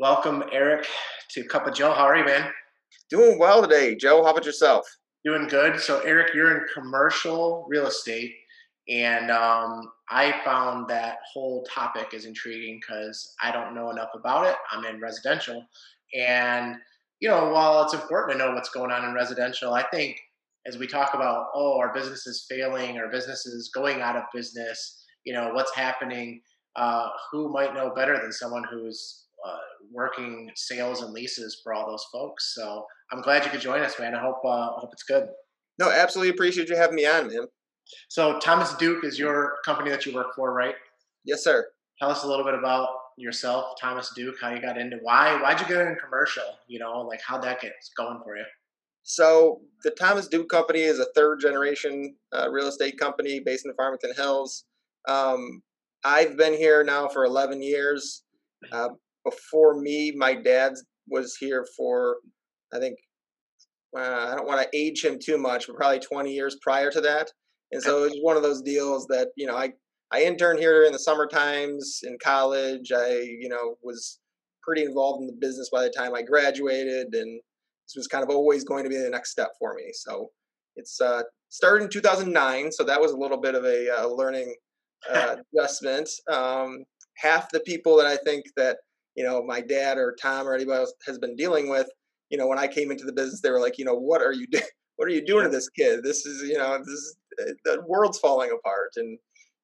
Welcome, Eric, to Cup of Joe. How are you, man? Doing well today, Joe. How about yourself? Doing good. So, Eric, you're in commercial real estate, and um, I found that whole topic is intriguing because I don't know enough about it. I'm in residential, and you know, while it's important to know what's going on in residential, I think as we talk about, oh, our business is failing, our business is going out of business, you know, what's happening, uh, who might know better than someone who's uh, working sales and leases for all those folks. So I'm glad you could join us, man. I hope uh, hope it's good. No, absolutely appreciate you having me on, man. So Thomas Duke is your company that you work for, right? Yes, sir. Tell us a little bit about yourself, Thomas Duke, how you got into why why'd you get in commercial? You know, like how'd that gets going for you? So the Thomas Duke Company is a third generation uh, real estate company based in Farmington Hills. Um, I've been here now for 11 years. Uh, before me, my dad was here for, I think, uh, I don't want to age him too much, but probably 20 years prior to that. And so it was one of those deals that, you know, I, I interned here in the summer times in college. I, you know, was pretty involved in the business by the time I graduated. And this was kind of always going to be the next step for me. So it's uh, started in 2009. So that was a little bit of a uh, learning uh, adjustment. Um, half the people that I think that you know my dad or Tom or anybody else has been dealing with, you know, when I came into the business, they were like, you know, what are you doing? What are you doing to this kid? This is, you know, this is, uh, the world's falling apart. And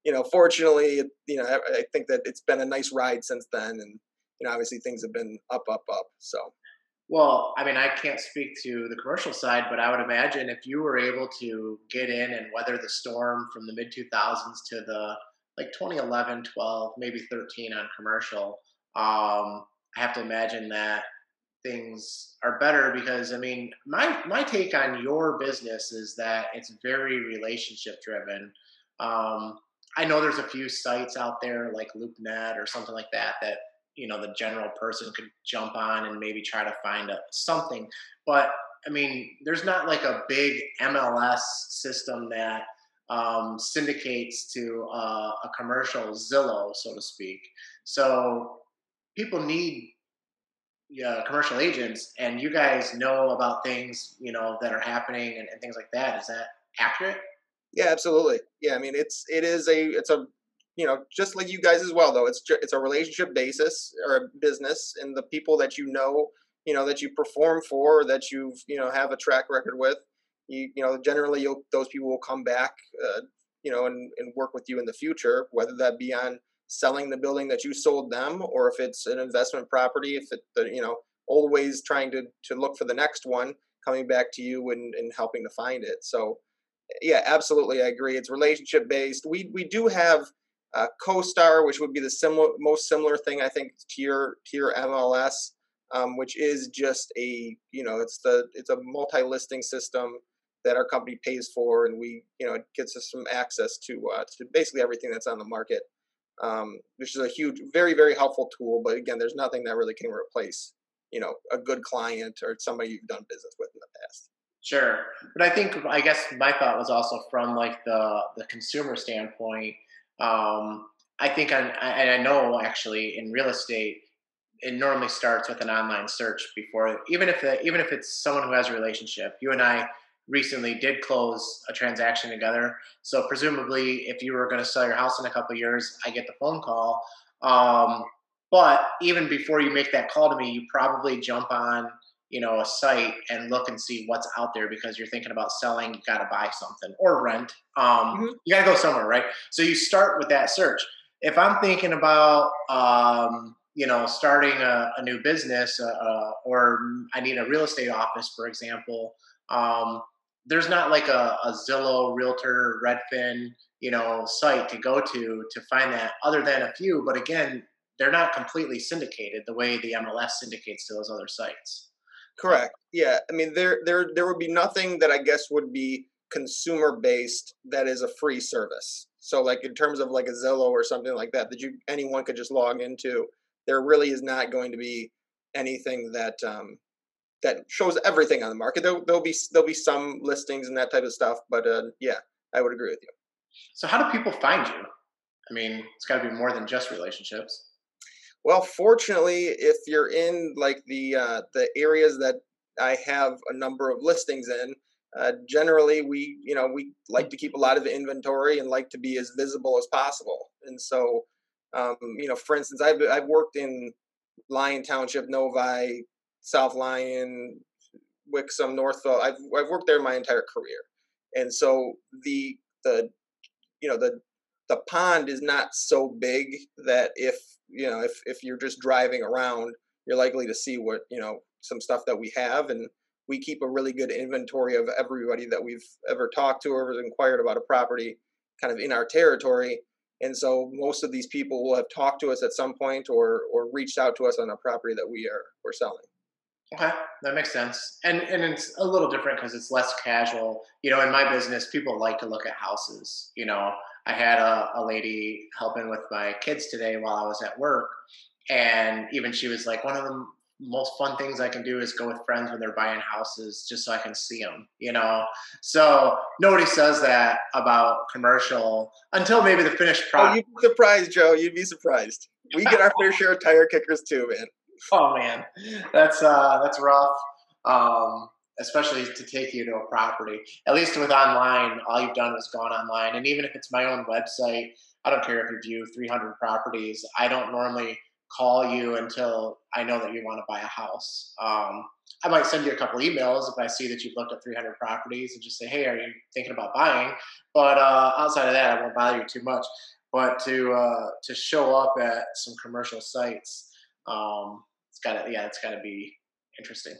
you know, fortunately, you know, I think that it's been a nice ride since then, and you know, obviously things have been up, up, up. So. Well, I mean, I can't speak to the commercial side, but I would imagine if you were able to get in and weather the storm from the mid 2000s to the like 2011, 12, maybe 13 on commercial, um, I have to imagine that things are better because I mean, my my take on your business is that it's very relationship driven. Um, I know there's a few sites out there like LoopNet or something like that that you know the general person could jump on and maybe try to find a, something, but I mean, there's not like a big MLS system that um, syndicates to uh, a commercial Zillow, so to speak. So people need yeah, commercial agents, and you guys know about things you know that are happening and, and things like that. Is that accurate? Yeah, absolutely. Yeah, I mean it's it is a it's a you know just like you guys as well though. It's it's a relationship basis or a business, and the people that you know you know that you perform for or that you've you know have a track record with you you know generally you'll those people will come back uh, you know and, and work with you in the future whether that be on selling the building that you sold them or if it's an investment property if it you know always trying to to look for the next one coming back to you and, and helping to find it. So yeah absolutely i agree. It's relationship based we we do have a uh, CoStar, which would be the similar, most similar thing I think to your to your MLS, um, which is just a you know it's the it's a multi-listing system that our company pays for, and we you know it gets us some access to uh, to basically everything that's on the market um, which is a huge, very, very helpful tool. But again, there's nothing that really can replace, you know, a good client or somebody you've done business with in the past. Sure, but I think I guess my thought was also from like the the consumer standpoint. Um, I think I, and I know actually in real estate, it normally starts with an online search before, even if the, even if it's someone who has a relationship. You and I recently did close a transaction together. So presumably, if you were going to sell your house in a couple years, I get the phone call. Um, but even before you make that call to me, you probably jump on you know a site and look and see what's out there because you're thinking about selling you got to buy something or rent um, mm-hmm. you got to go somewhere right so you start with that search if i'm thinking about um, you know starting a, a new business uh, uh, or i need a real estate office for example um, there's not like a, a Zillow, Realtor, Redfin, you know, site to go to to find that, other than a few. But again, they're not completely syndicated the way the MLS syndicates to those other sites. Correct. Yeah. I mean, there there there would be nothing that I guess would be consumer based that is a free service. So, like in terms of like a Zillow or something like that, that you anyone could just log into. There really is not going to be anything that um, that shows everything on the market. There'll, there'll be there'll be some listings and that type of stuff, but uh, yeah, I would agree with you. So how do people find you? I mean, it's got to be more than just relationships. Well, fortunately, if you're in like the uh, the areas that I have a number of listings in, uh, generally we you know we like to keep a lot of inventory and like to be as visible as possible. And so, um, you know, for instance, I've I've worked in Lyon Township, Novi, South Lyon, Wixom, Northville. I've I've worked there my entire career, and so the the you know the the pond is not so big that if you know if if you're just driving around, you're likely to see what you know some stuff that we have, and we keep a really good inventory of everybody that we've ever talked to or inquired about a property, kind of in our territory. And so most of these people will have talked to us at some point or or reached out to us on a property that we are we're selling. Okay, that makes sense. And and it's a little different because it's less casual. You know, in my business, people like to look at houses. You know, I had a, a lady helping with my kids today while I was at work, and even she was like, one of the most fun things I can do is go with friends when they're buying houses, just so I can see them. You know, so nobody says that about commercial until maybe the finished product. Oh, you'd be surprised, Joe. You'd be surprised. We get our fair share of tire kickers too, man oh man, that's uh, that's rough. Um, especially to take you to a property. At least with online, all you've done is gone online. And even if it's my own website, I don't care if you view 300 properties. I don't normally call you until I know that you want to buy a house. Um, I might send you a couple emails if I see that you've looked at 300 properties and just say, "Hey, are you thinking about buying?" But uh, outside of that, I won't bother you too much. But to uh, to show up at some commercial sites, um, it's got to yeah, it's got to be interesting.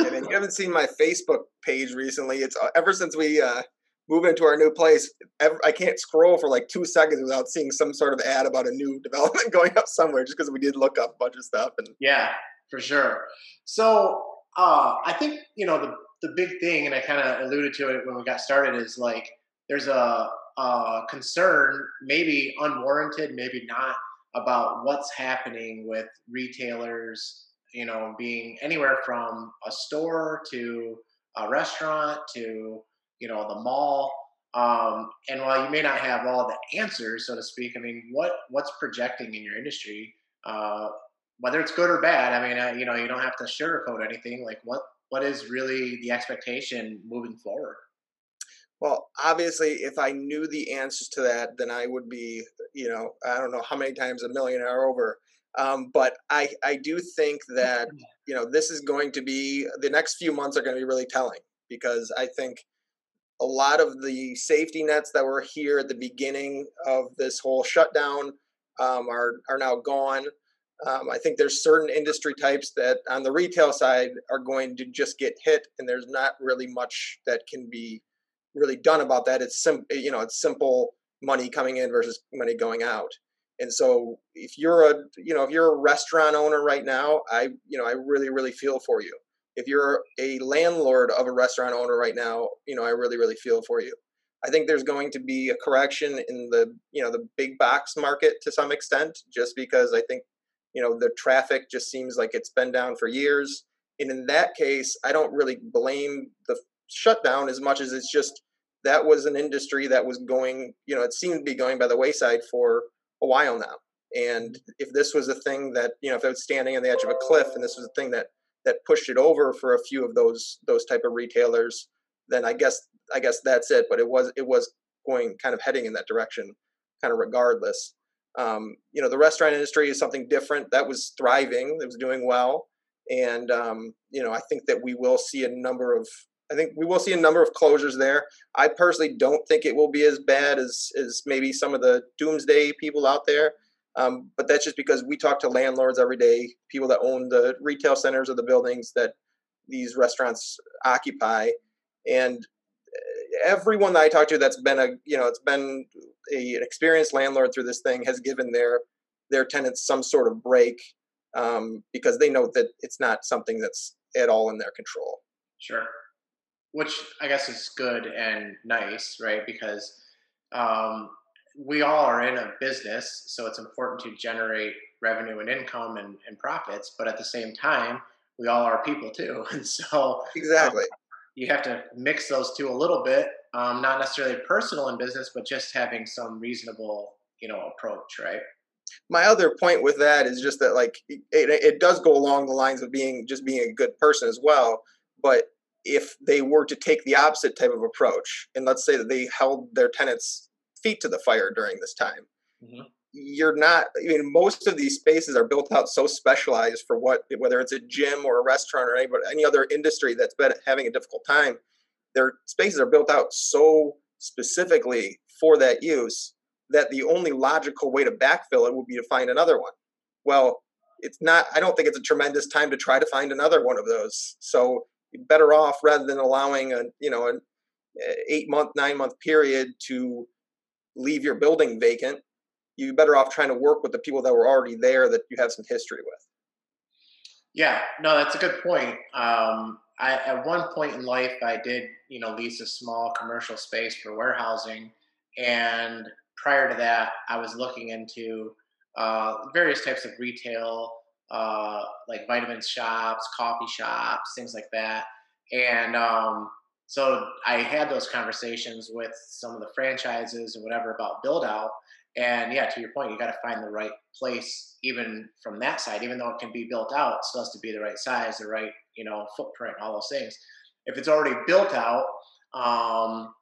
and you haven't seen my Facebook page recently. It's uh, ever since we uh, moved into our new place. Ever, I can't scroll for like two seconds without seeing some sort of ad about a new development going up somewhere, just because we did look up a bunch of stuff. And yeah, for sure. So uh, I think you know the the big thing, and I kind of alluded to it when we got started, is like there's a, a concern, maybe unwarranted, maybe not, about what's happening with retailers, you know, being anywhere from a store to a restaurant to, you know, the mall. Um, and while you may not have all the answers, so to speak, I mean, what what's projecting in your industry, uh, whether it's good or bad? I mean, uh, you know, you don't have to sugarcoat anything. Like, what what is really the expectation moving forward? Well, obviously, if I knew the answers to that, then I would be, you know, I don't know how many times a millionaire over. Um, but I, I do think that, you know, this is going to be the next few months are going to be really telling because I think a lot of the safety nets that were here at the beginning of this whole shutdown um, are are now gone. Um, I think there's certain industry types that on the retail side are going to just get hit, and there's not really much that can be really done about that. It's sim- you know, it's simple money coming in versus money going out. And so if you're a you know if you're a restaurant owner right now, I you know I really really feel for you. If you're a landlord of a restaurant owner right now, you know I really really feel for you. I think there's going to be a correction in the you know the big box market to some extent, just because I think you know the traffic just seems like it's been down for years. And in that case, I don't really blame the shutdown as much as it's just that was an industry that was going, you know, it seemed to be going by the wayside for a while now. And if this was a thing that, you know, if it was standing on the edge of a cliff and this was a thing that that pushed it over for a few of those those type of retailers, then I guess I guess that's it. But it was it was going kind of heading in that direction, kind of regardless. Um, you know, the restaurant industry is something different. That was thriving. It was doing well, and um, you know, I think that we will see a number of I think we will see a number of closures there. I personally don't think it will be as bad as as maybe some of the doomsday people out there. Um, but that's just because we talk to landlords every day, people that own the retail centers or the buildings that these restaurants occupy, and eh, everyone that I talk to that's been a you know it's been a, an experienced landlord through this thing has given their their tenants some sort of break um, because they know that it's not something that's at all in their control. Sure which I guess is good and nice, right? Because um, we all are in a business, so it's important to generate revenue and income and, and profits. But at the same time, we all are people too, and so exactly um, you have to mix those two a little bit. Um, not necessarily personal in business, but just having some reasonable, you know, approach, right? my other point with that is just that like it, it does go along the lines of being just being a good person as well but if they were to take the opposite type of approach and let's say that they held their tenants feet to the fire during this time mm-hmm. you're not i mean most of these spaces are built out so specialized for what whether it's a gym or a restaurant or any, any other industry that's been having a difficult time their spaces are built out so specifically for that use that the only logical way to backfill it would be to find another one. Well, it's not, I don't think it's a tremendous time to try to find another one of those. So better off rather than allowing a, you know, an eight month, nine month period to leave your building vacant, you better off trying to work with the people that were already there that you have some history with. Yeah, no, that's a good point. Um, I, at one point in life, I did, you know, lease a small commercial space for warehousing, and prior to that, I was looking into uh, various types of retail, uh, like vitamin shops, coffee shops, things like that. And um, so I had those conversations with some of the franchises and whatever about build out. And yeah, to your point, you got to find the right place, even from that side. Even though it can be built out, it still has to be the right size, the right you know footprint, all those things. If it's already built out um,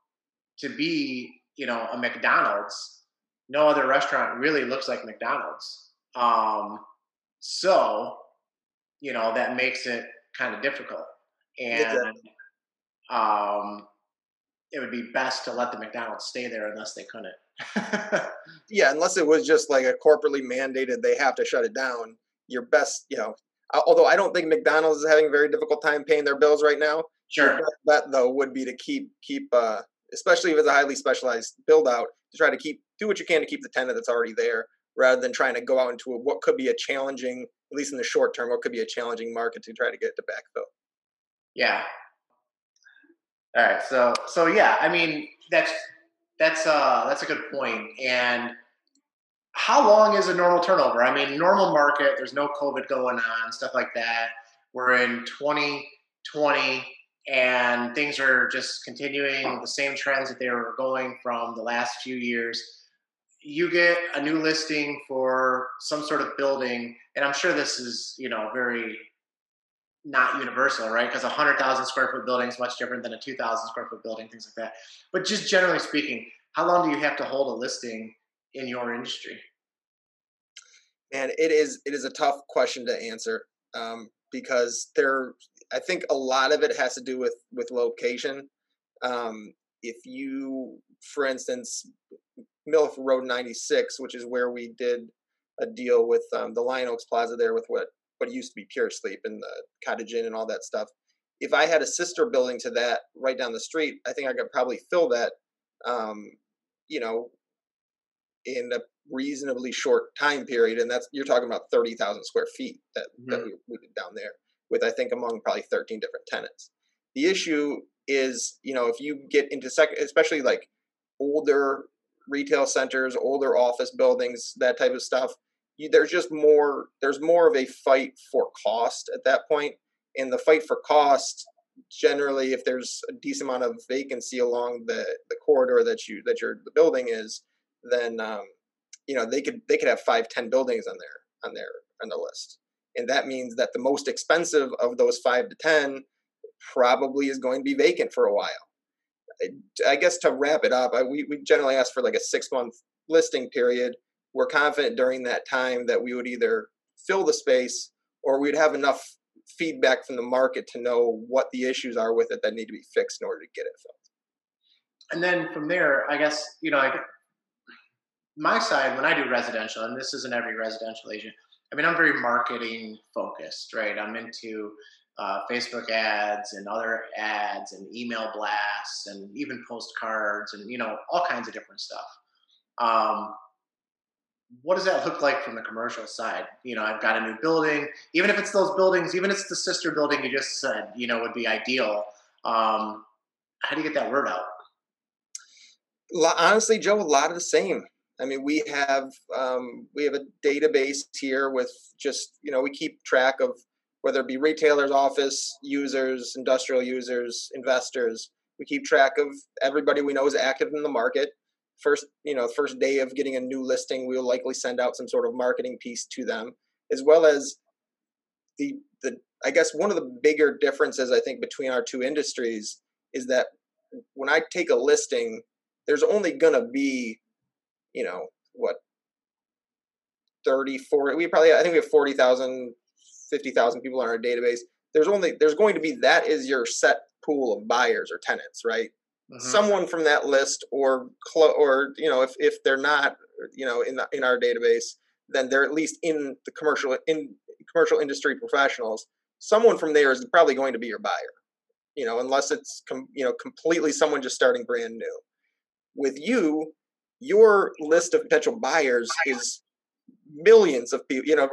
to be you know a McDonald's, no other restaurant really looks like McDonald's. Um, so you know that makes it kind of difficult, and um, it would be best to let the McDonald's stay there unless they couldn't. yeah, unless it was just like a corporately mandated they have to shut it down. Your best, you know, although I don't think McDonald's is having a very difficult time paying their bills right now. Sure. That though would be to keep keep uh, especially if it's a highly specialized build out to try to keep do what you can to keep the tenant that's already there rather than trying to go out into a, what could be a challenging at least in the short term what could be a challenging market to try to get to backfill. Yeah. All right. So so yeah, I mean that's that's uh that's a good point. point and how long is a normal turnover? I mean, normal market, there's no COVID going on, stuff like that. We're in 2020 and things are just continuing the same trends that they were going from the last few years. You get a new listing for some sort of building, and I'm sure this is, you know, very not universal, right? Because a hundred thousand square foot building is much different than a two thousand square foot building, things like that. But just generally speaking, how long do you have to hold a listing in your industry? And it is it is a tough question to answer um, because there I think a lot of it has to do with with location. Um, if you, for instance, Milford Road 96, which is where we did a deal with um, the Lyon Oaks Plaza there with what what used to be Pure Sleep and the Cottage Inn and all that stuff. If I had a sister building to that right down the street, I think I could probably fill that, um, you know, in a reasonably short time period. And that's you're talking about thirty thousand square feet that, mm-hmm. that we, we did down there with I think among probably 13 different tenants. The issue is, you know, if you get into second, especially like older retail centers, older office buildings, that type of stuff, you, there's just more. There's more of a fight for cost at that point. and the fight for cost generally, if there's a decent amount of vacancy along the the corridor that you that your the building is, then um, you know they could they could have five ten buildings on their on their on the list and that means that the most expensive of those five to ten probably is going to be vacant for a while. I guess to wrap it up, I, we, we generally ask for like a six month listing period. We're confident during that time that we would either fill the space or we'd have enough feedback from the market to know what the issues are with it that need to be fixed in order to get it filled. And then from there, I guess, you know, I, my side, when I do residential, and this isn't every residential agent, I mean, I'm very marketing focused, right? I'm into uh, Facebook ads and other ads and email blasts and even postcards and you know all kinds of different stuff. Um, what does that look like from the commercial side? You know, I've got a new building, even if it's those buildings, even if it's the sister building you just said, you know, would be ideal. Um, how do you get that word out? Honestly, Joe, a lot of the same. I mean, we have um, we have a database here with just you know we keep track of whether it be retailers, office users, industrial users, investors. We keep track of everybody we know is active in the market first you know first day of getting a new listing we'll likely send out some sort of marketing piece to them as well as the the i guess one of the bigger differences i think between our two industries is that when i take a listing there's only going to be you know what 30 40 we probably i think we have 40,000 50,000 people on our database there's only there's going to be that is your set pool of buyers or tenants right mm-hmm. someone from that list or clo- or you know if if they're not you know in the, in our database then they're at least in the commercial in commercial industry professionals someone from there is probably going to be your buyer you know unless it's com- you know completely someone just starting brand new with you your list of potential buyers is millions of people you know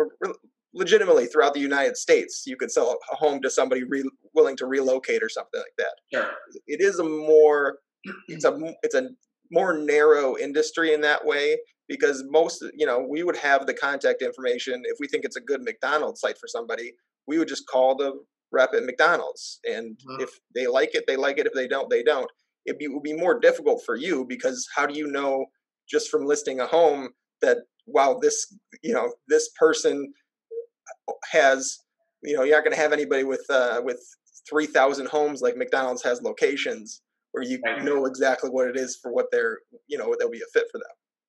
legitimately throughout the United States, you could sell a home to somebody re- willing to relocate or something like that. Sure. It is a more it's a it's a more narrow industry in that way because most you know we would have the contact information if we think it's a good McDonald's site for somebody we would just call the rep at McDonald's and mm-hmm. if they like it they like it if they don't they don't it, be, it would be more difficult for you because how do you know just from listing a home that wow this you know this person has you know you're not going to have anybody with uh, with 3000 homes like mcdonald's has locations where you right. know exactly what it is for what they're you know that'll be a fit for them.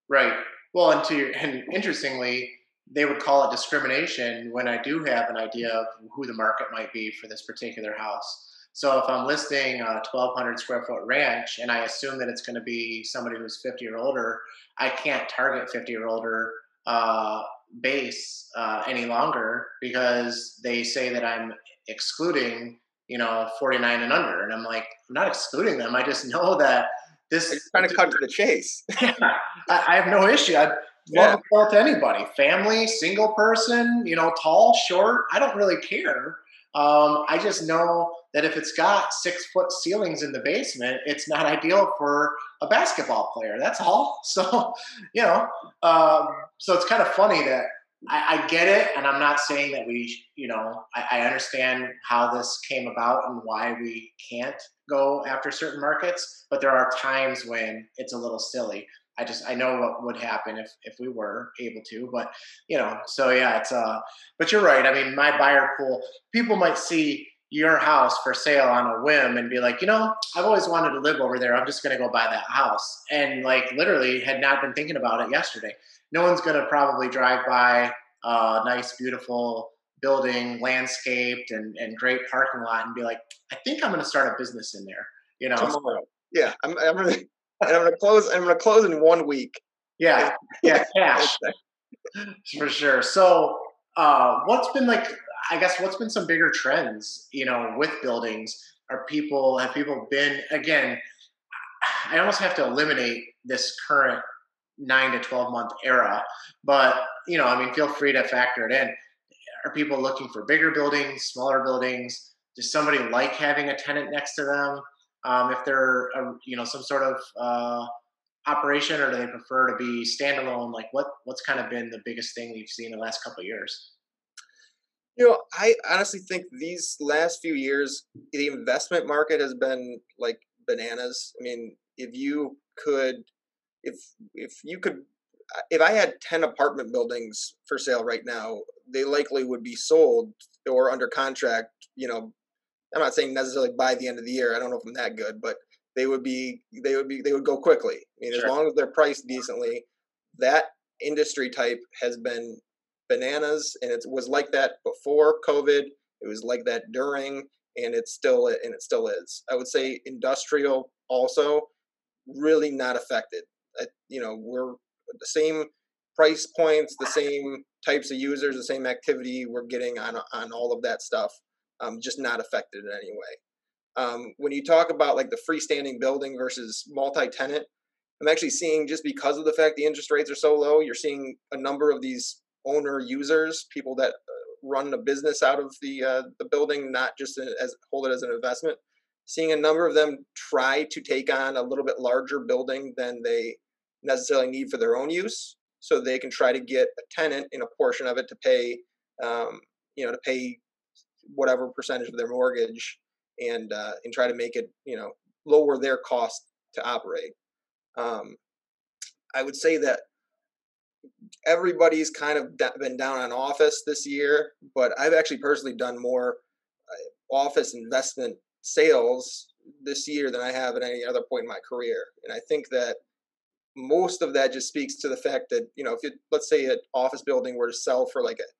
Right. Well and to and interestingly they would call it discrimination when i do have an idea of who the market might be for this particular house. So if i'm listing a 1200 square foot ranch and i assume that it's going to be somebody who's 50 or older i can't target 50 or older uh, base uh, any longer because they say that I'm excluding, you know, 49 and under. And I'm like, I'm not excluding them. I just know that this is trying to cut to the chase. yeah, I, I, have no issue. I'd love yeah. to to anybody, family, single person, you know, tall, short. I don't really care. Um, I just know that if it's got six foot ceilings in the basement, it's not ideal for a basketball player. That's all. So, you know, um, so it's kind of funny that I, I, get it, and I'm not saying that we, you know, I, I understand how this came about and why we can't go after certain markets, but there are times when it's a little silly. I just I know what would happen if if we were able to, but you know, so yeah, it's uh. But you're right. I mean, my buyer pool, people might see your house for sale on a whim and be like, you know, I've always wanted to live over there. I'm just going to go buy that house. And like literally had not been thinking about it yesterday. No one's going to probably drive by a nice, beautiful building, landscaped and, and great parking lot and be like, I think I'm going to start a business in there. You know? Tomorrow. Yeah. I'm, I'm to, and I'm going to close, I'm to close in one week. Yeah. Yeah. Cash. for sure. So, uh, what's been like I guess what's been some bigger trends, you know, with buildings? Are people have people been again? I almost have to eliminate this current nine to twelve month era, but you know, I mean, feel free to factor it in. Are people looking for bigger buildings, smaller buildings? Does somebody like having a tenant next to them? Um, if they're, a, you know, some sort of uh, operation, or do they prefer to be standalone? Like, what what's kind of been the biggest thing you've seen in the last couple of years? You know, I honestly think these last few years, the investment market has been like bananas. I mean, if you could, if if you could, if I had ten apartment buildings for sale right now, they likely would be sold or under contract. You know, I'm not saying necessarily by the end of the year. I don't know if I'm that good, but they would be they would be they would go quickly. I mean, sure. as long as they're priced decently, that industry type has been bananas, and it was like that before COVID. It was like that during, and it's still and it still is. I would say industrial also really not affected. you know, we're the same price points, the same types of users, the same activity we're getting on on all of that stuff. Um, just not affected in any way. Um, when you talk about like the freestanding building versus multi-tenant, I'm actually seeing just because of the fact the interest rates are so low, you're seeing a number of these owner users, people that uh, run a business out of the uh, the building, not just as hold it as an investment. Seeing a number of them try to take on a little bit larger building than they necessarily need for their own use, so they can try to get a tenant in a portion of it to pay, um, you know, to pay whatever percentage of their mortgage, and uh, and try to make it, you know, lower their cost to operate. Um, I would say that everybody's kind of been down on office this year, but I've actually personally done more uh, office investment sales this year than I have at any other point in my career. And I think that most of that just speaks to the fact that, you know, if you, let's say an office building were to sell for like a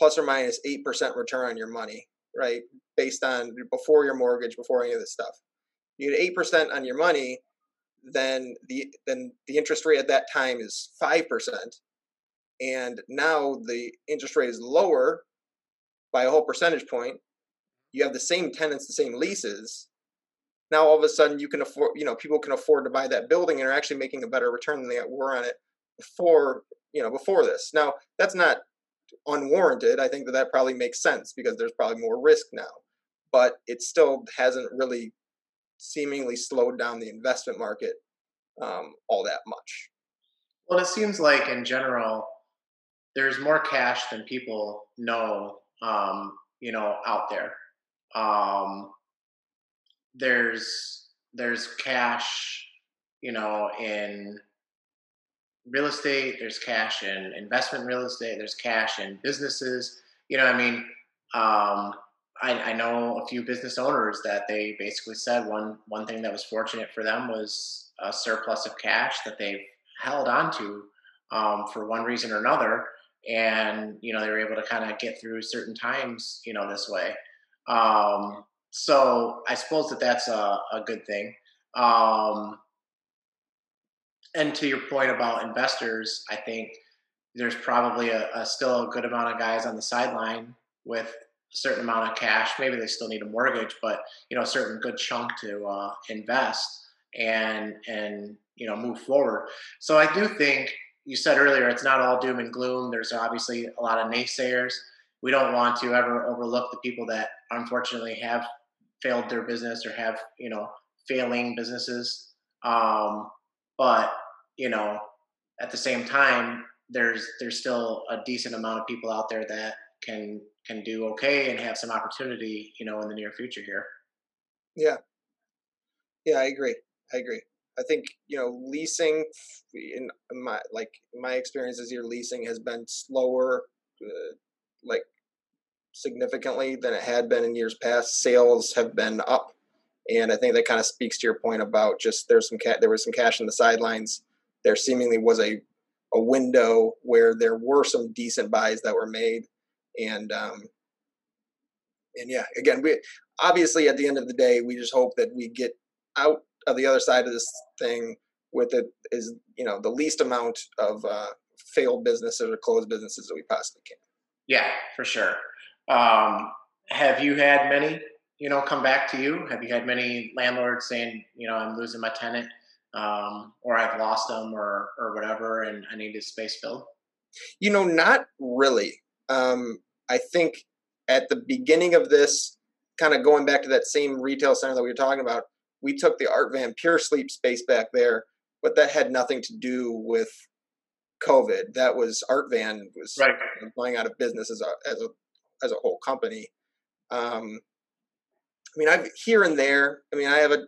plus or minus 8% return on your money, right? Based on before your mortgage, before any of this stuff. You get 8% on your money, then the then the interest rate at that time is 5% and now the interest rate is lower by a whole percentage point you have the same tenants the same leases now all of a sudden you can afford you know people can afford to buy that building and are actually making a better return than they were on it before you know before this now that's not unwarranted i think that that probably makes sense because there's probably more risk now but it still hasn't really seemingly slowed down the investment market um, all that much. Well it seems like in general there's more cash than people know um, you know out there. Um, there's there's cash you know in real estate there's cash in investment real estate there's cash in businesses you know i mean? Um, I, I, know a few business owners that they basically said one one thing that was fortunate for them was a surplus of cash that they've held onto um, for one reason or another. And you know they were able to kind of get through certain times you know this way. Um, so i suppose that that's a, a good thing. Um, and to your point about investors i think there's probably a, a, still a good amount of guys on the sideline with a certain amount of cash maybe they still need a mortgage but you know a certain good chunk to uh, invest and and you know move forward so i do think you said earlier, it's not all doom and gloom. There's obviously a lot of naysayers. We don't want to ever overlook the people that unfortunately have failed their business or have you know failing businesses. Um, but you know, at the same time, there's there's still a decent amount of people out there that can can do okay and have some opportunity, you know, in the near future here. Yeah, yeah, I agree. I agree. I think you know leasing in my like my experience this year leasing has been slower uh, like significantly than it had been in years past sales have been up and I think that kind of speaks to your point about just there's some ca- there was some cash in the sidelines there seemingly was a a window where there were some decent buys that were made and um and yeah again we obviously at the end of the day we just hope that we get out of the other side of this thing with it is you know the least amount of uh, failed businesses or closed businesses that we possibly can. Yeah, for sure. Um, have you had many, you know, come back to you? Have you had many landlords saying, you know, I'm losing my tenant, um, or I've lost them, or or whatever, and I need a space filled? You know, not really. Um, I think at the beginning of this, kind of going back to that same retail center that we were talking about, we took the Art Van Pure Sleep space back there, but that had nothing to do with COVID. That was Art Van was right. going out of business as a as a as a whole company. Um, I mean, I've here and there. I mean, I have a,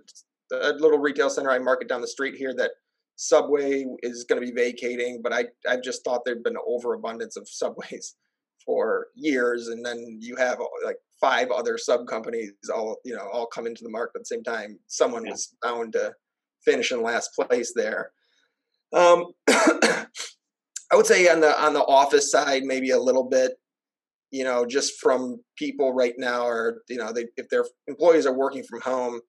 a little retail center I market down the street here that Subway is going to be vacating, but I I've just thought there'd been an overabundance of Subways for years, and then you have like five other sub companies all you know all come into the market at the same time. Someone yeah. was bound to finish in last place there. Um, I would say on the on the office side, maybe a little bit. You know, just from people right now, or you know, they, if their employees are working from home,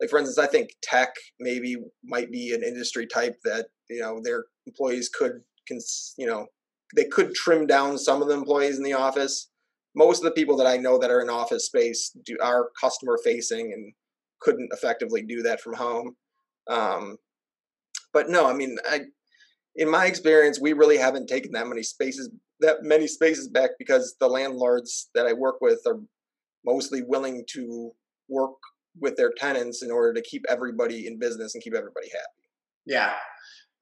like for instance, I think tech maybe might be an industry type that you know their employees could, can you know, they could trim down some of the employees in the office. Most of the people that I know that are in office space do are customer facing and couldn't effectively do that from home. Um, but no, I mean, I, in my experience, we really haven't taken that many spaces that many spaces back because the landlords that I work with are mostly willing to work with their tenants in order to keep everybody in business and keep everybody happy. Yeah,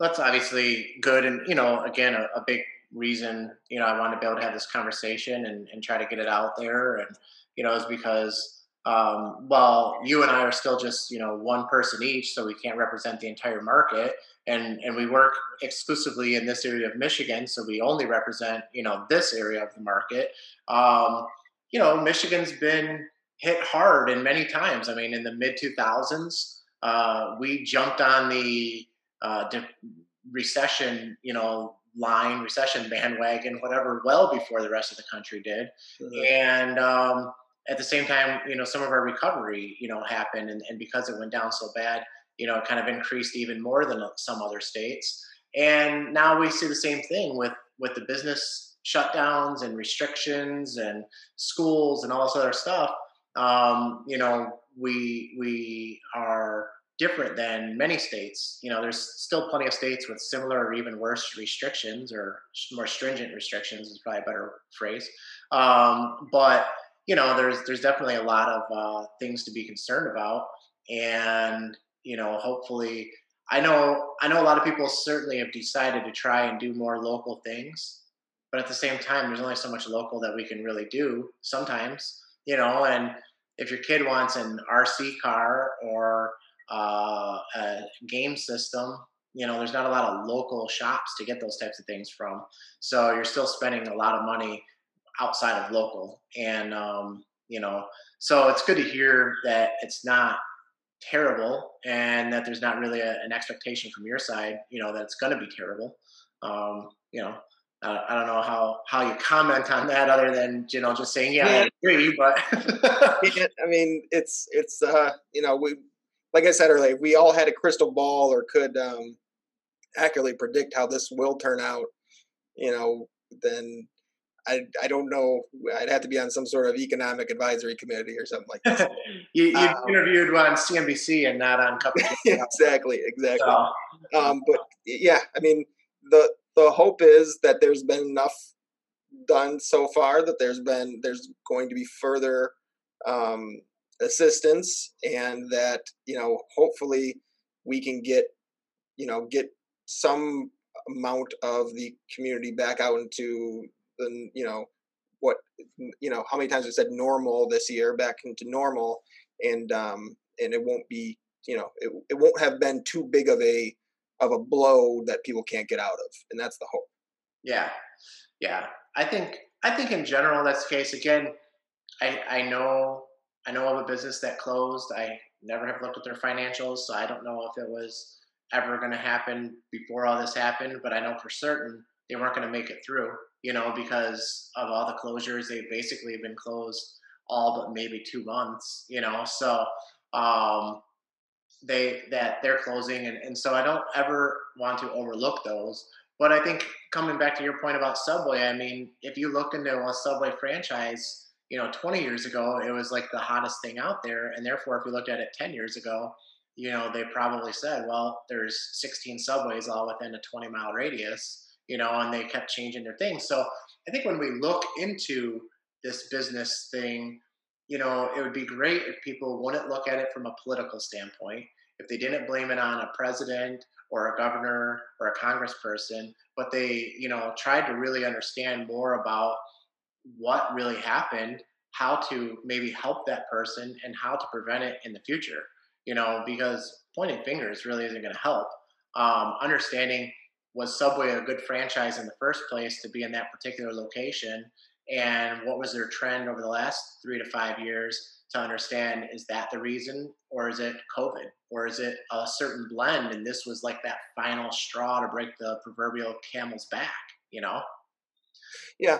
that's obviously good, and you know, again, a, a big reason, you know, I wanted to be able to have this conversation and, and try to get it out there. And, you know, is because um, well, you and I are still just you know one person each, so we can't represent the entire market, and and we work exclusively in this area of Michigan, so we only represent you know this area of the market. Um, you know, Michigan's been hit hard in many times. I mean, in the mid 2000s, uh, we jumped on the uh, de- recession, you know, line, recession bandwagon, whatever, well before the rest of the country did. Mm-hmm. And um, at the same time, you know, some of our recovery, you know, happened, and, and because it went down so bad, you know, kind of increased even more than some other states. And now we see the same thing with with the business shutdowns and restrictions and schools and all this other stuff. Um, you know, we we are different than many states. You know, there's still plenty of states with similar or even worse restrictions or more stringent restrictions is probably a better phrase. Um, but you know, there's there's definitely a lot of uh, things to be concerned about, and you know, hopefully, I know I know a lot of people certainly have decided to try and do more local things, but at the same time, there's only so much local that we can really do sometimes, you know, and if your kid wants an RC car or uh, a game system, you know, there's not a lot of local shops to get those types of things from. So you're still spending a lot of money outside of local. And, um, you know, so it's good to hear that it's not terrible and that there's not really a, an expectation from your side, you know, that it's going to be terrible. Um, you know, uh, I don't know how, how you comment on that other than, you know, just saying, yeah, yeah. I agree, but I mean, it's, it's, uh, you know, we, like I said earlier, we all had a crystal ball or could, um, accurately predict how this will turn out, you know, then I, I don't know. I'd have to be on some sort of economic advisory committee or something like that. you you um, interviewed on CNBC and not on Cup. exactly, exactly. So, um, but yeah, I mean, the the hope is that there's been enough done so far that there's been there's going to be further um, assistance and that you know hopefully we can get you know get some amount of the community back out into than you know what you know how many times I said normal this year back into normal and um and it won't be you know it, it won't have been too big of a of a blow that people can't get out of and that's the hope. Yeah. Yeah. I think i think in general that's the case. Again i i know i know of a business that closed. I never have looked at their financials so i don't know if it was ever going to happen before all this happened but i know for certain they weren't going to make it through you know, because of all the closures. They've basically been closed all but maybe two months, you know. So um, they that they're closing, and, and so I don't ever want to overlook those. But I think coming back to your point about Subway, I mean, if you look into a Subway franchise, you know, 20 years ago, it was like the hottest thing out there, and therefore, if you looked at it 10 years ago, you know, they probably said, well, there's 16 subways all within a 20 mile radius you know, and they kept changing their things. So I think when we look into this business thing, you know, it would be great if people wouldn't look at it from a political standpoint, if they didn't blame it on a president or a governor or a congressperson, but they, you know, tried to really understand more about what really happened, how to maybe help that person, and how to prevent it in the future. You know, because pointing fingers really isn't going to help. Um, understanding was Subway a good franchise in the first place to be in that particular location? And what was their trend over the last three to five years to understand is that the reason, or is it COVID, or is it a certain blend? And this was like that final straw to break the proverbial camel's back, you know? Yeah.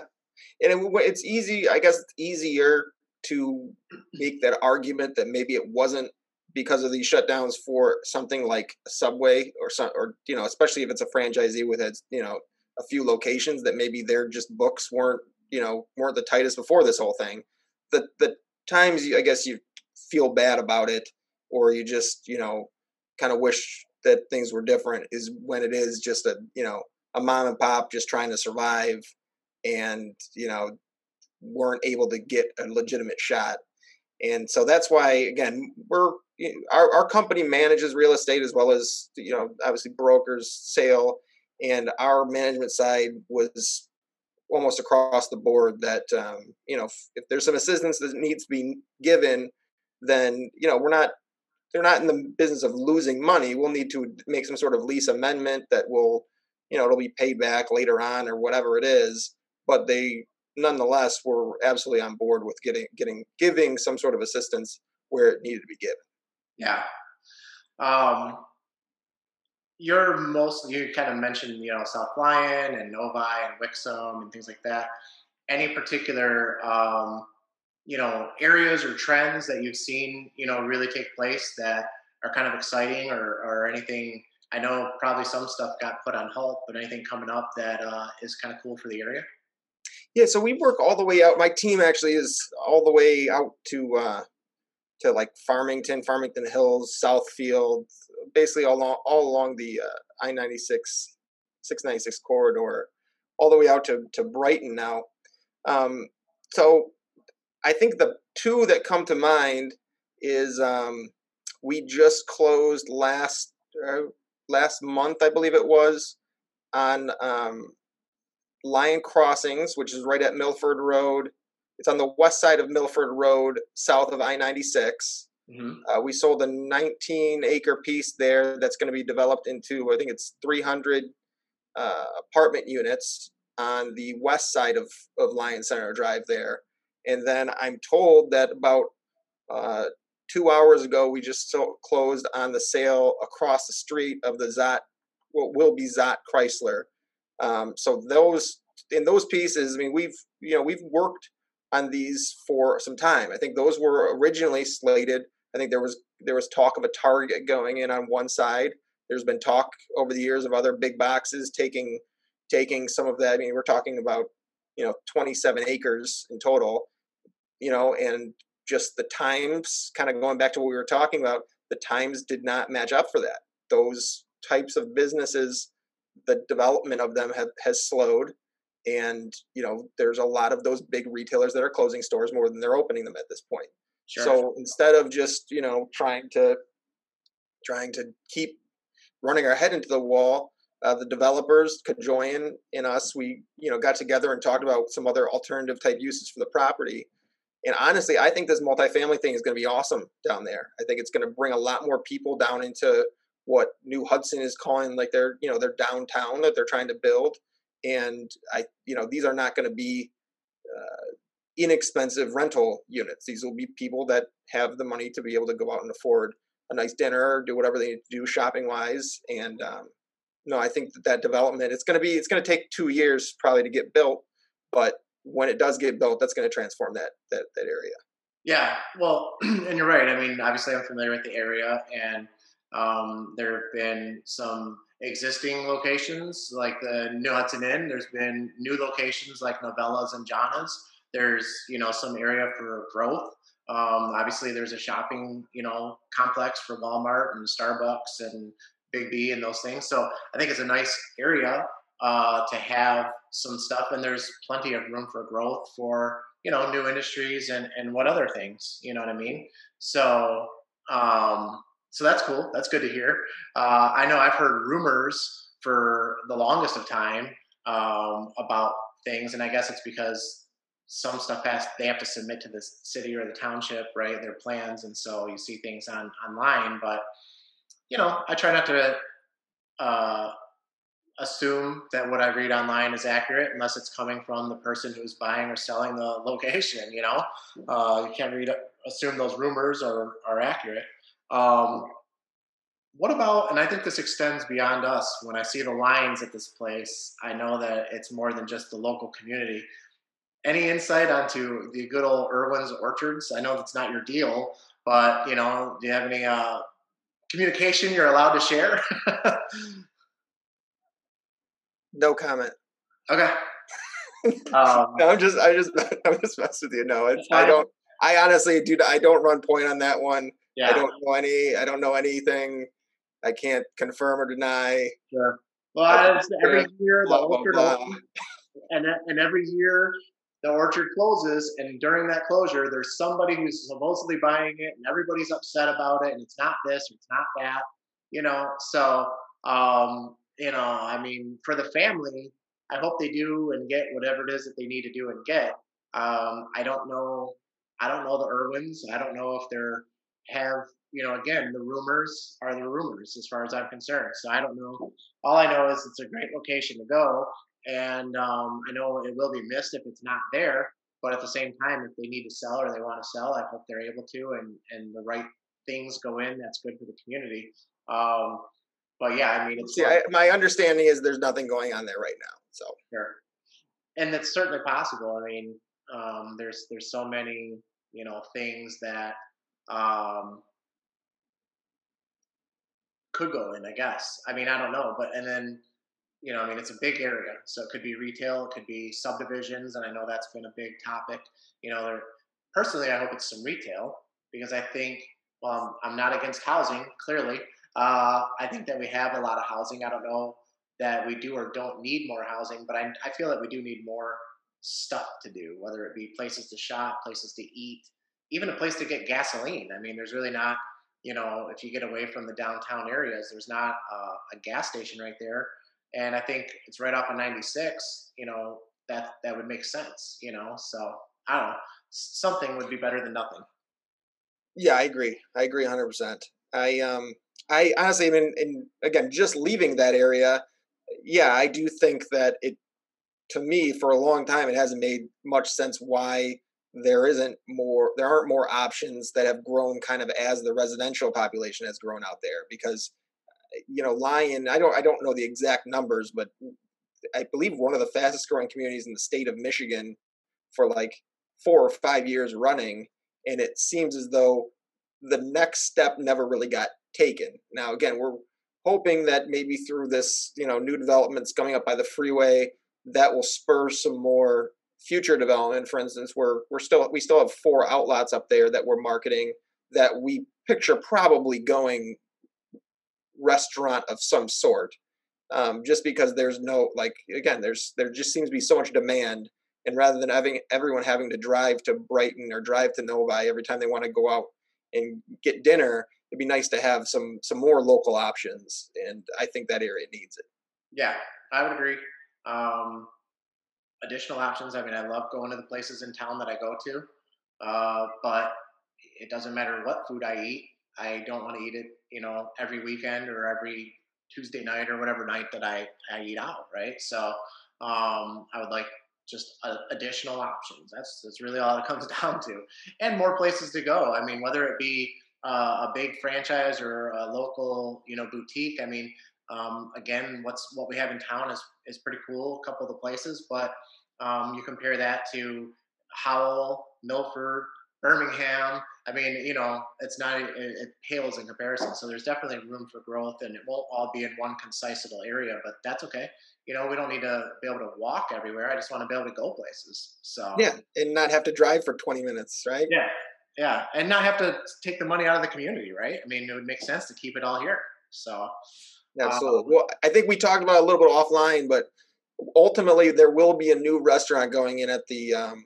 And it, it's easy, I guess it's easier to make that argument that maybe it wasn't because of these shutdowns for something like Subway or some, or you know, especially if it's a franchisee with its you know a few locations that maybe their just books weren't you know weren't the tightest before this whole thing. The the times you, I guess you feel bad about it, or you just you know kind of wish that things were different is when it is just a you know a mom and pop just trying to survive and you know weren't able to get a legitimate shot and so that's why again we're our, our company manages real estate as well as you know obviously brokers sale and our management side was almost across the board that um, you know if, if, there's some assistance that needs to be given then you know we're not they're not in the business of losing money. We'll need to make some sort of lease amendment that will, you know, it'll be paid back later on or whatever it is. But they nonetheless were absolutely on board with getting getting giving some sort of assistance where it needed to be given. Yeah. Um, you're mostly you kind of mentioned you know South Lyon and Novi and Wixom and things like that. Any particular um, you know areas or trends that you've seen you know really take place that are kind of exciting or or anything? I know probably some stuff got put on hold, but anything coming up that uh, is kind of cool for the area? Yeah, so we work all the way out. My team actually is all the way out to uh, to like Farmington, Farmington Hills, Southfield, basically all along all along the uh, I ninety six, six ninety six corridor, all the way out to to Brighton now. Um, so I think the two that come to mind is um, we just closed last uh, last month, I believe it was, on um, Lyon Crossings, which is right at Milford Road. It's on the west side of Milford Road, south of I 96. Mm-hmm. Uh, we sold a 19 acre piece there that's going to be developed into, I think it's 300 uh, apartment units on the west side of, of Lyon Center Drive there. And then I'm told that about uh, two hours ago, we just so closed on the sale across the street of the Szott, what will be Szott Chrysler. Um, so those in those pieces, I mean, we've you know we've worked on these for some time. I think those were originally slated. I think there was there was talk of a Target going in on one side. There's been talk over the years of other big boxes taking taking some of that. I mean, we're talking about you know 27 acres in total. You know, and just the times, kind of going back to what we were talking about, the times did not match up for that. Those types of businesses, the development of them have, has slowed. And you know there's a lot of those big retailers that are closing stores more than they're opening them at this point. Sure. so instead of just you know trying to trying to keep running our head into the wall uh, the developers could join in us. We you know got together and talked about some other alternative type uses for the property. And honestly i think this multifamily thing is going to be awesome down there. I think it's going to bring a lot more people down into what new hudson is calling like their you know their downtown that they're trying to build and I, you know, these are not going to be uh, inexpensive rental units. These will be people that have the money to be able to go out and afford a nice dinner, do whatever they need to do shopping wise. And um, no, I think that that development it's going to be it's going to take two years probably to get built, but when it does get built, that's going to transform that that that area. Yeah, well, and you're right. I mean, obviously, I'm familiar with the area, and um, there have been some existing locations like the New Hudson Inn. There's been new locations like Novellas and Jana's. There's you know some area for growth. Um, obviously, there's a shopping you know complex for Walmart and Starbucks and Biggby and those things. So I think it's a nice area uh, to have some stuff, and there's plenty of room for growth for you know new industries and and what other things. You know what I mean? So um, so that's cool. That's good to hear. Uh, I know I've heard rumors for the longest of time um, about things, and I guess it's because some stuff has they have to submit to the city or the township, right? Their plans, and so you see things on online. But you know, I try not to uh, assume that what I read online is accurate unless it's coming from the person who's buying or selling the location. You know, uh, you can't read assume those rumors are are accurate. Um, what about, and I think this extends beyond us. When I see the lines at this place, I know that it's more than just the local community. Any insight onto the good old Erwin's Orchards? I know that's not your deal, but you know, do you have any uh, communication you're allowed to share? no comment. Okay. Um, no, I'm just, I just, I'm just messing with you. No, I don't. I honestly, dude, I don't run point on that one. Yeah. I don't know any. I don't know anything. I can't confirm or deny. Sure. Well, every year the orchard and and every year the orchard closes, and during that closure, there's somebody who's supposedly buying it, and everybody's upset about it, and it's not this, it's not that, you know. So, um, you know, I mean, for the family, I hope they do and get whatever it is that they need to do and get. Um, I don't know I don't know the Erwins. I don't know if they're have you know again the rumors are the rumors as far as I'm concerned. So I don't know. All I know is it's a great location to go, and um, I know it will be missed if it's not there. But at the same time, if they need to sell or they want to sell, I hope they're able to, and and the right things go in. That's good for the community. Um, but yeah, I mean, it's See, I, my understanding is there's nothing going on there right now. So sure, and it's certainly possible. I mean, um, there's there's so many you know things that um, could go in. I guess. I mean, I don't know, but and then you know, I mean, it's a big area, so it could be retail, it could be subdivisions, and I know that's been a big topic. You know, there, personally, I hope it's some retail because I think, well, I'm, I'm not against housing, clearly. Uh, I think that we have a lot of housing. I don't know that we do or don't need more housing, but I, I feel that we do need more stuff to do, whether it be places to shop, places to eat, even a place to get gasoline. I mean, there's really not, you know, if you get away from the downtown areas, there's not a, gas station right there and I think it's right off of 96. You know that that would make sense. You know, so I don't know. Something would be better than nothing. Yeah, I agree. I agree 100. percent I um I honestly, mean, in, again, just leaving that area, yeah, I do think that it. To me, for a long time, it hasn't made much sense why there isn't more there aren't more options that have grown kind of as the residential population has grown out there because eh, you know, Lyon, I don't I don't know the exact numbers, but I believe one of the fastest growing communities in the state of Michigan for like four or five years running. And it seems as though the next step never really got taken. Now, again, we're hoping that maybe through this, you know, new developments coming up by the freeway, that will spur some more future development. For instance, we're we're still we still have four outlets up there that we're marketing that we picture probably going restaurant of some sort um, just because there's no like again there's there just seems to be so much demand and rather than having everyone having to drive to brighton or drive to novi every time they want to go out and get dinner it'd be nice to have some some more local options and i think that area needs it yeah i would agree um, additional options i mean i love going to the places in town that i go to uh, but it doesn't matter what food i eat I don't want to eat it, you know, every weekend or every Tuesday night or whatever night that I, I eat out, right? So um, I would like just uh, additional options. That's that's really all it comes down to, and more places to go. I mean, whether it be uh, a big franchise or a local, you know, boutique. I mean, um, again, what's what we have in town is is pretty cool. A couple of the places, but um, you compare that to Howell, Milford, Birmingham. I mean, you know, it's not it, it, pales in comparison. So there's definitely room for growth, and it won't all be in one concise little area, but that's okay. You know, we don't need to be able to walk everywhere. I just want to be able to go places. So yeah, and not have to drive for 20 minutes, right? Yeah, yeah, and not have to take the money out of the community, right? I mean, it would make sense to keep it all here. So absolutely. Um, well, I think we talked about a little bit offline, but ultimately there will be a new restaurant going in at the um,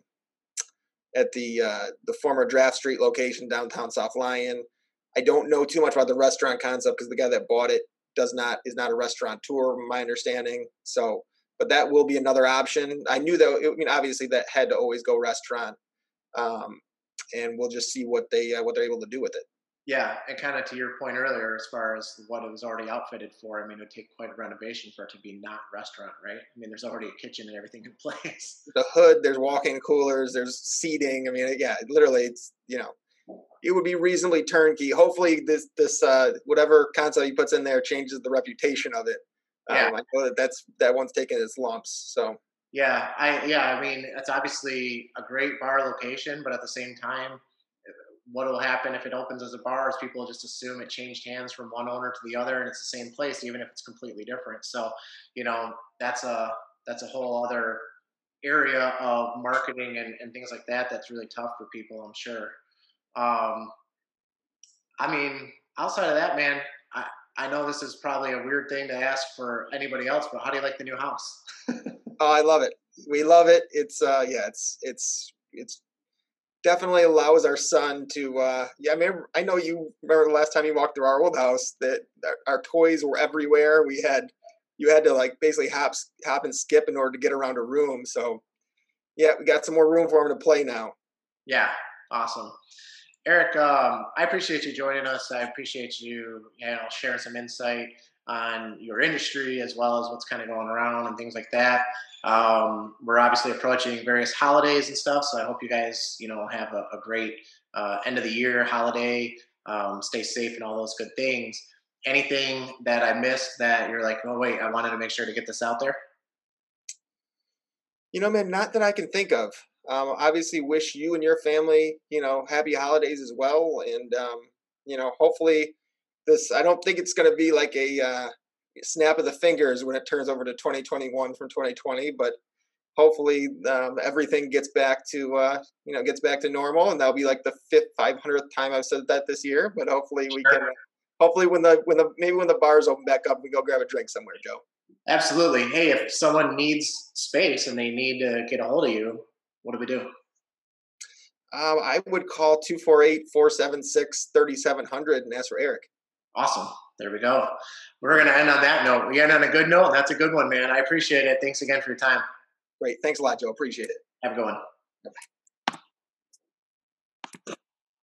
at the uh, the former Draft Street location downtown South Lyon. I don't know too much about the restaurant concept because the guy that bought it does not is not a restaurateur, my understanding. So, but that will be another option. I knew that. I mean, obviously, that had to always go restaurant, um, and we'll just see what they uh, what they're able to do with it. Yeah, and kind of to your point earlier, as far as what it was already outfitted for, I mean, it would take quite a renovation for it to be not restaurant, right? I mean, there's already a kitchen and everything in place. The hood, there's walk-in coolers, there's seating. I mean, yeah, literally, it's you know, it would be reasonably turnkey. Hopefully, this this uh, whatever concept he puts in there changes the reputation of it. Yeah. Um, I know that that's that one's taken its lumps. So yeah, I yeah, I mean, it's obviously a great bar location, but at the same time what will happen if it opens as a bar is people just assume it changed hands from one owner to the other and it's the same place even if it's completely different. So you know that's a that's a whole other area of marketing and, and things like that that's really tough for people i'm sure. Um, i mean outside of that man I, I know this is probably a weird thing to ask for anybody else but how do you like the new house? Oh i love it. We love it. It's uh yeah it's it's it's definitely allows our son to uh yeah I mean I know you remember the last time you walked through our old house that our, our, toys were everywhere we had you had to like basically hop hop and skip in order to get around a room so yeah we got some more room for him to play now yeah Awesome. Eric, um, I appreciate you joining us. I appreciate you, you know, sharing some insight on your industry as well as what's kind of going around and things like that. Um, we're obviously approaching various holidays and stuff, so I hope you guys, you know, have a, a great uh, end of the year holiday. Um, stay safe and all those good things. Anything that I missed that you're like, oh wait, I wanted to make sure to get this out there. You know, man, not that I can think of. Um, obviously, wish you and your family, you know, happy holidays as well, and um, you know, hopefully, this. I don't think it's going to be like a uh, snap of the fingers when it turns over to 2021 from 2020, but hopefully um, everything gets back to uh, you know gets back to normal, and that'll be like the fifth, 500th time I've said that this year. But hopefully, we sure. can. Hopefully, when the when the maybe when the bars open back up, we go grab a drink somewhere, Joe. Absolutely. Hey, if someone needs space and they need to get a hold of you, what do we do? Um, I would call 248 476 3700 and ask for Eric. Awesome. There we go. We're going to end on that note. We end on a good note. That's a good one, man. I appreciate it. Thanks again for your time. Great. Thanks a lot, Joe. Appreciate it. Have a good one. Bye-bye.